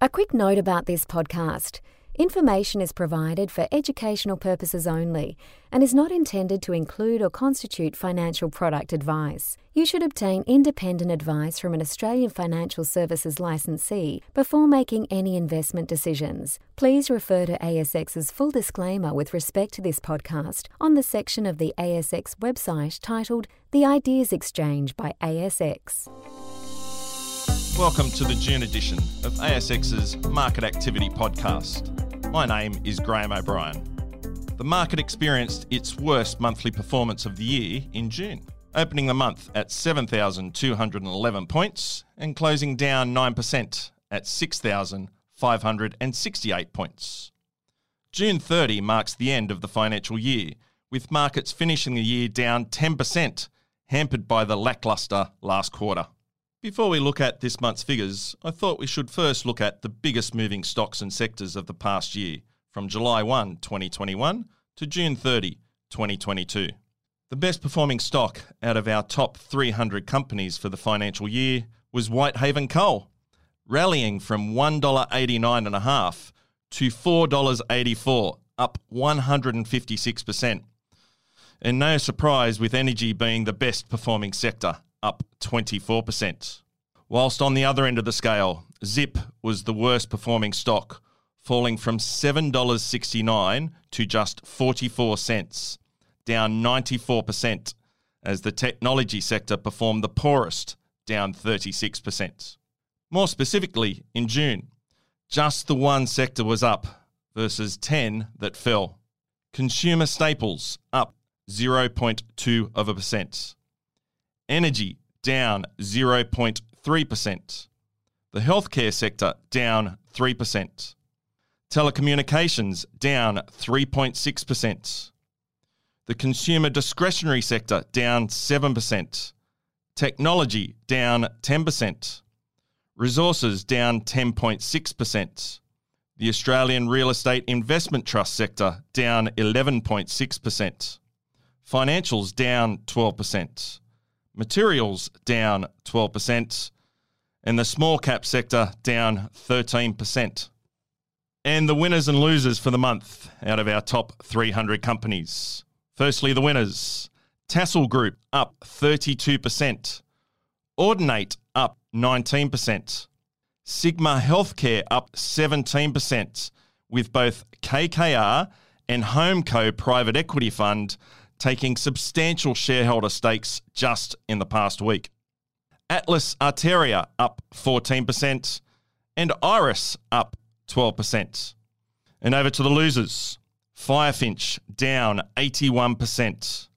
A quick note about this podcast. Information is provided for educational purposes only and is not intended to include or constitute financial product advice. You should obtain independent advice from an Australian financial services licensee before making any investment decisions. Please refer to ASX's full disclaimer with respect to this podcast on the section of the ASX website titled The Ideas Exchange by ASX. Welcome to the June edition of ASX's Market Activity Podcast. My name is Graham O'Brien. The market experienced its worst monthly performance of the year in June, opening the month at 7,211 points and closing down 9% at 6,568 points. June 30 marks the end of the financial year, with markets finishing the year down 10%, hampered by the lacklustre last quarter. Before we look at this month's figures, I thought we should first look at the biggest moving stocks and sectors of the past year, from July 1, 2021 to June 30, 2022. The best performing stock out of our top 300 companies for the financial year was Whitehaven Coal, rallying from $1.89.5 to $4.84, up 156%. And no surprise with energy being the best performing sector, up 24%. Whilst on the other end of the scale, Zip was the worst performing stock, falling from $7.69 to just 44 cents, down 94%, as the technology sector performed the poorest, down 36%. More specifically, in June, just the one sector was up versus 10 that fell. Consumer staples up 0.2 of a percent. Energy down 0.3%. The healthcare sector down 3%. Telecommunications down 3.6%. The consumer discretionary sector down 7%. Technology down 10%. Resources down 10.6%. The Australian Real Estate Investment Trust sector down 11.6%. Financials down 12% materials down 12%, and the small cap sector down 13%. And the winners and losers for the month out of our top 300 companies. Firstly, the winners Tassal Group up 32%, Audinate up 19%, Sigma Healthcare up 17%, with both KKR and Homeco Private Equity Fund taking substantial shareholder stakes just in the past week. Atlas Arteria up 14%, and IRESS up 12%. And over to the losers Firefinch down 81%,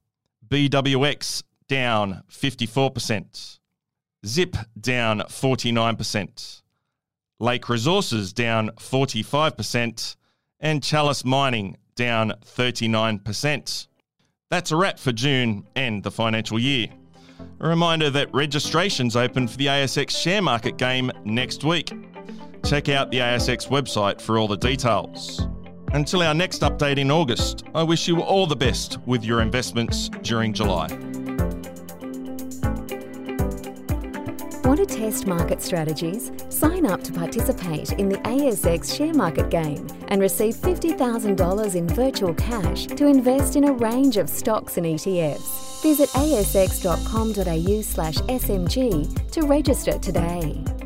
BWX down 54%, Zip down 49%, Lake Resources down 45%, and Chalice Mining down 39%. That's a wrap for June and the financial year. A reminder that registrations open for the ASX share market game next week. Check out the ASX website for all the details. Until our next update in August, I wish you all the best with your investments during July. To test market strategies? Sign up to participate in the ASX share market game and receive $50,000 in virtual cash to invest in a range of stocks and ETFs. Visit asx.com.au/smg to register today.